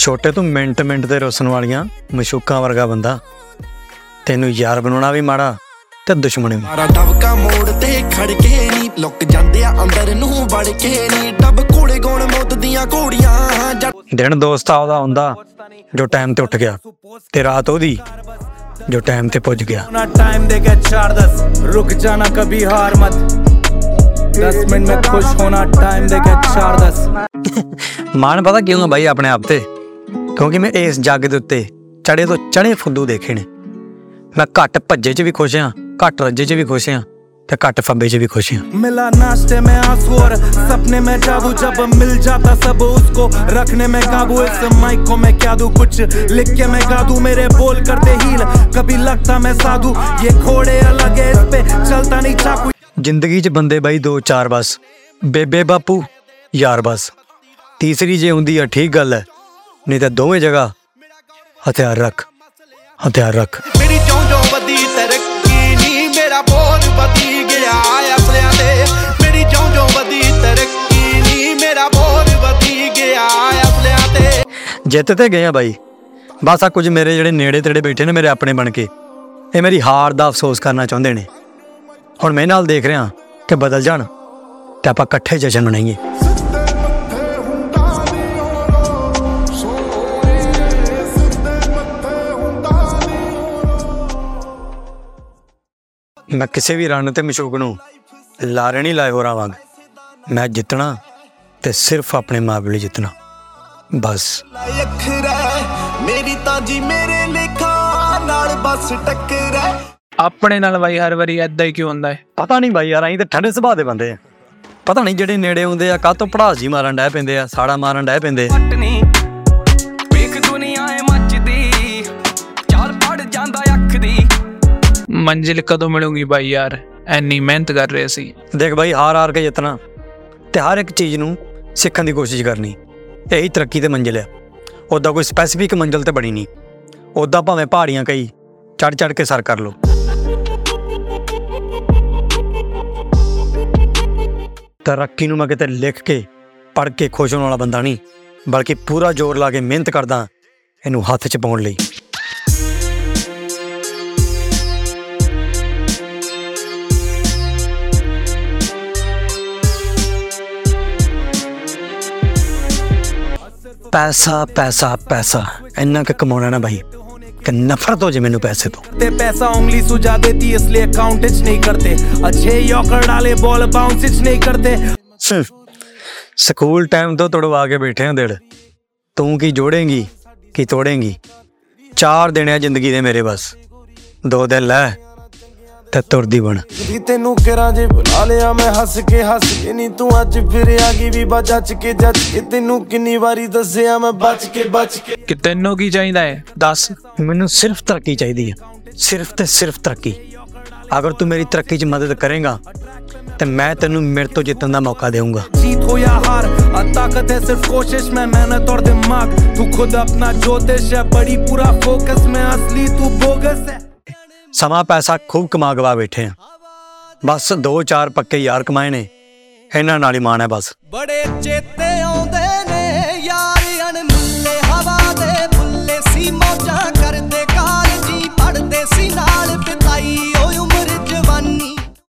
ਛੋਟੇ ਤੋਂ minute minute ਤੇ ਰੁੱਸਣ ਵਾਲੀਆਂ ਮਸ਼ੂਕਾਂ ਵਰਗਾ ਬੰਦਾ। ਤੈਨੂੰ ਯਾਰ ਬਣਾਉਣਾ ਵੀ ਮਾੜਾ ਤੇ ਦੁਸ਼ਮਣ ਵੀ। ਮਾਰਾ ਦਬਕਾ ਮੋੜ ਤੇ ਖੜ ਕੇ ਨਹੀਂ ਲੁੱਕ ਜਾਂਦੇ ਆ ਅੰਦਰ ਨੂੰ ਵੜ ਕੇ ਨਹੀਂ ਡੱਬ ਕੋੜੇ ਗੋਣ ਮੁੱਦ ਦੀਆਂ ਘੋੜੀਆਂ ਦਿਨ ਦੋਸਤਾ ਉਹਦਾ ਹੁੰਦਾ ਜੋ ਟਾਈਮ ਤੇ ਉੱਠ ਗਿਆ ਤੇ ਰਾਤ ਉਹਦੀ ਜੋ ਟਾਈਮ ਤੇ ਪੁੱਜ ਗਿਆ। ਨਾ ਟਾਈਮ ਦੇ ਕੇ ਛਾੜ ਦਸ ਰੁਕ ਜਾਣਾ ਕभी ਹਾਰ ਮਤ। 10 ਮਿੰਟ ਮੈਂ ਖੁਸ਼ ਹੋਣਾ ਟਾਈਮ ਦੇ ਕੇ ਛਾੜ ਦਸ। ਮਾਣ ਪਤਾ ਕਿਉਂ ਹੈ ਭਾਈ ਆਪਣੇ ਆਪ ਤੇ? ਕਿਉਂਕਿ ਮੈਂ ਇਸ ਜੱਗ ਦੇ ਉੱਤੇ ਚੜੇ ਤੋਂ ਚੜੇ ਫੁੱਦੂ ਦੇਖੇ ਨੇ ਮੈਂ ਘੱਟ ਭੱਜੇ 'ਚ ਵੀ ਖੁਸ਼ ਹਾਂ ਘੱਟ ਰੱਜੇ 'ਚ ਵੀ ਖੁਸ਼ ਹਾਂ ਤੇ ਘੱਟ ਫੱਬੇ 'ਚ ਵੀ ਖੁਸ਼ ਹਾਂ मिला नाश्ते में आंसू और सपने में जादू जब मिल जाता सब उसको रखने में काबू इस माइक को मैं क्या दूं कुछ लिख के मैं गा दूं मेरे बोल करते हील कभी लगता मैं साधु ये घोड़े अलग है इस पे चलता नहीं चाकू ਜ਼ਿੰਦਗੀ 'ਚ ਬੰਦੇ ਬਾਈ ਦੋ ਚਾਰ ਬਸ ਬੇਬੇ ਬਾਪੂ ਯਾਰ ਬਸ ਤੀਸਰੀ ਜੇ ਹੁੰਦੀ ਆ ਠੀਕ ਗੱਲ ਹੈ ਨਹੀਂ ਤਾਂ ਦੋਵੇਂ ਜਗ੍ਹਾ ਹਥਿਆਰ ਰੱਖ ਹਥਿਆਰ ਰੱਖ। ਮੇਰੀ ਚੌਂ ਚੌਂ ਵਧੀ ਤਰੱਕੀ ਨਹੀਂ ਮੇਰਾ ਬੋਲ ਵਧੀ ਗਿਆ ਅਸਲਿਆਂ ਤੇ। ਮੇਰੀ ਚੌਂ ਚੌਂ ਵਧੀ ਤਰੱਕੀ ਨਹੀਂ ਮੇਰਾ ਬੋਲ ਵਧੀ ਗਿਆ ਅਸਲਿਆਂ ਤੇ। ਜਿੱਤ ਤੇ ਗਏ ਆ ਬਾਈ। ਬਸ ਆ ਕੁਝ ਮੇਰੇ ਜਿਹੜੇ ਨੇੜੇ ਤੇੜੇ ਬੈਠੇ ਨੇ ਮੇਰੇ ਆਪਣੇ ਬਣ ਕੇ। ਇਹ ਮੇਰੀ ਹਾਰ ਦਾ ਅਫਸੋਸ ਕਰਨਾ ਚਾਹੁੰਦੇ ਨੇ। ਹੁਣ ਮੈਂ ਨਾਲ ਦੇਖ ਰਿਹਾ ਕਿ ਬਦਲ ਜਾਣ ਤੇ ਆਪਾਂ ਇਕੱਠੇ ਜਸ਼ਨ ਮਨਾਈਏ। ਮੈਂ ਕਿਸੇ ਵੀ ਰਨ ਤੇ ਮਸ਼ੂਕ ਨੂੰ ਲਾਰੇ ਨਹੀਂ ਲਾਏ ਹੋਰਾਂ ਵਾਂਗ। ਮੈਂ ਜਿੱਤਣਾ ਤੇ ਸਿਰਫ ਆਪਣੇ ਮਾਪੇ ਲਈ ਜਿੱਤਣਾ। ਬਸ। ਮੇਰੀ ਤਾਂ ਜੀ ਮੇਰੇ ਲੇਖਾ ਨਾਲ ਬਸ ਟੱਕਰ ਆਪਣੇ ਨਾਲ ਬਾਈ ਹਰ ਵਾਰੀ ਐਦਾਂ ਹੀ ਕਿਉਂ ਹੁੰਦਾ ਹੈ? ਪਤਾ ਨਹੀਂ ਬਾਈ ਯਾਰ ਅਸੀਂ ਤਾਂ ਠੰਡੇ ਸੁਭਾਅ ਦੇ ਬੰਦੇ ਆ। ਪਤਾ ਨਹੀਂ ਜਿਹੜੇ ਨੇੜੇ ਹੁੰਦੇ ਆ ਕਾਹ ਤੋਂ ਪੜਾਸ ਜੀ ਮਾਰਨ ਡੈ ਪੈਂਦੇ ਆ ਸਾੜਾ ਮਾਰਨ ਡੈ ਪੈਂਦੇ ਆ। ਪਟਨੀ ਵੇਖ ਦੁਨੀਆ ਏ ਮੱਚਦੀ। ਚਾਲ ਪੜ ਜਾਂਦਾ ਮੰਜ਼ਿਲ ਕਦੋਂ ਮਿਲੂਗੀ ਬਾਈ ਯਾਰ? ਐਨੀ ਮਿਹਨਤ ਕਰ ਰਹੇ ਸੀ। ਦੇਖ ਬਾਈ, ਹਾਰ ਹਾਰ ਕੇ ਜਿੱਤਣਾ। ਤੇ ਹਰ ਇੱਕ ਚੀਜ਼ ਨੂੰ ਸਿੱਖਣ ਦੀ ਕੋਸ਼ਿਸ਼ ਕਰਨੀ। ਇਹੀ ਤਰੱਕੀ ਤੇ ਮੰਜ਼ਿਲ ਆ। ਉੱਦਾਂ ਕੋਈ ਸਪੈਸੀਫਿਕ ਮੰਜ਼ਿਲ ਤੇ ਬਣੀ ਨਹੀਂ। ਉੱਦਾਂ ਭਾਵੇਂ ਪਹਾੜੀਆਂ ਕਈ ਚੜ ਚੜ ਕੇ ਸਰ ਕਰ ਲੋ ਤਰੱਕੀ ਨੂੰ ਮੈਂ ਕਿਤੇ ਲਿਖ ਕੇ ਪੜ ਕੇ ਖੁਸ਼ ਹੋਣ ਵਾਲਾ ਬੰਦਾ ਨਹੀਂ। ਬਲਕਿ ਪੂਰਾ ਜ਼ੋਰ ਲਾ ਕੇ ਮਿਹਨਤ ਕਰਦਾ ਇਹਨੂੰ ਹੱਥ 'ਚ ਪਾਉਣ ਲਈ। ਪੈਸਾ ਪੈਸਾ ਪੈਸਾ। ਇੰਨਾ ਕ ਕਮਾਉਣਾ ਨਾ ਭਾਈ ਕਿ ਨਫ਼ਰਤ ਹੋ ਜੇ ਮੈਨੂੰ ਪੈਸੇ ਤੋਂ। ਤੇ ਪੈਸਾ ਉਂਗਲੀ ਸੁਝਾ ਦੇਤੀ ਇਸ ਲਈ ਅਕਾਊਂਟ ਵਿੱਚ ਨਹੀਂ ਕਰਤੇ ਅੱਛੇ ਯੋਕਰ ਵਾਲੇ ਬॉल ਬਾਉਂਸ ਵਿੱਚ ਨਹੀਂ ਕਰਤੇ ਸਕੂਲ ਟਾਈਮ ਤੋਂ ਤੜਵਾ ਕੇ ਬੈਠੇ ਹਾਂ ਦਿਲ। ਤੂੰ ਕੀ ਜੋੜੇਂਗੀ ਕੀ ਤੋੜੇਂਗੀ? ਚਾਰ ਦਿਨ ਹੈ ਜ਼ਿੰਦਗੀ ਦੇ ਮੇਰੇ ਬਸ। ਦੋ ਦਿਨ ਲੈ। ਤਾਂ ਤੁਰਦੀ ਬਣ। ਵੀ ਤੈਨੂੰ ਕਿਰਾਂ ਜੇ ਬੁਲਾ ਲਿਆ ਮੈਂ ਹੱਸ ਕੇ ਹੱਸ ਕੇ ਨਹੀਂ ਤੂੰ ਅੱਜ ਫਿਰ ਆ ਗਈ ਵੀ ਬਚਚ ਕੇ ਜੱਜ ਕੇ। ਤੈਨੂੰ ਕਿੰਨੀ ਵਾਰੀ ਦੱਸਿਆ ਮੈਂ ਬਚ ਕੇ ਬਚ ਕੇ। ਕਿ ਤੈਨੂੰ ਕੀ ਚਾਹੀਦਾ ਹੈ ਦੱਸ। ਮੈਨੂੰ ਸਿਰਫ ਤਰੱਕੀ ਚਾਹੀਦੀ ਹੈ ਸਿਰਫ ਤੇ ਸਿਰਫ ਤਰੱਕੀ। ਅਗਰ ਤੂੰ ਮੇਰੀ ਤਰੱਕੀ 'ਚ ਮਦਦ ਕਰੇਗਾ ਤੇ ਮੈਂ ਤੈਨੂੰ ਮੇਰੇ ਤੋਂ ਜਿੱਤਣ ਦਾ ਮੌਕਾ ਦੇਵਾਂਗਾ ਜੀਤ ਹੋ ਜਾਂ ਹਾਰ ਆ ਤਾਕਤ ਹੈ ਸਿਰਫ ਕੋਸ਼ਿਸ਼ ਮੈਂ ਮਿਹਨਤ ਔਰ ਦਿਮਾਗ। ਤੂੰ ਖੁਦ ਆਪਣਾ ਜੋਤਿਸ਼ ਹੈ ਬੜੀ ਪੂਰਾ ਫੋਕਸ ਮੈਂ ਅਸਲੀ ਤੂੰ ਬੋਗਸ ਹੈ। ਸਮਾਂ ਪੈਸਾ ਖੂਬ ਕਮਾ ਗਵਾ ਬੈਠੇ ਆ। ਬਸ ਦੋ ਚਾਰ ਪੱਕੇ ਯਾਰ ਕਮਾਏ ਨੇ। ਇਹਨਾਂ ਨਾਲ ਹੀ ਮਾਣ ਹੈ ਬਸ। ਬੜੇ ਚੇਤੇ ਆਉਂਦੇ ਨੇ ਯਾਰ।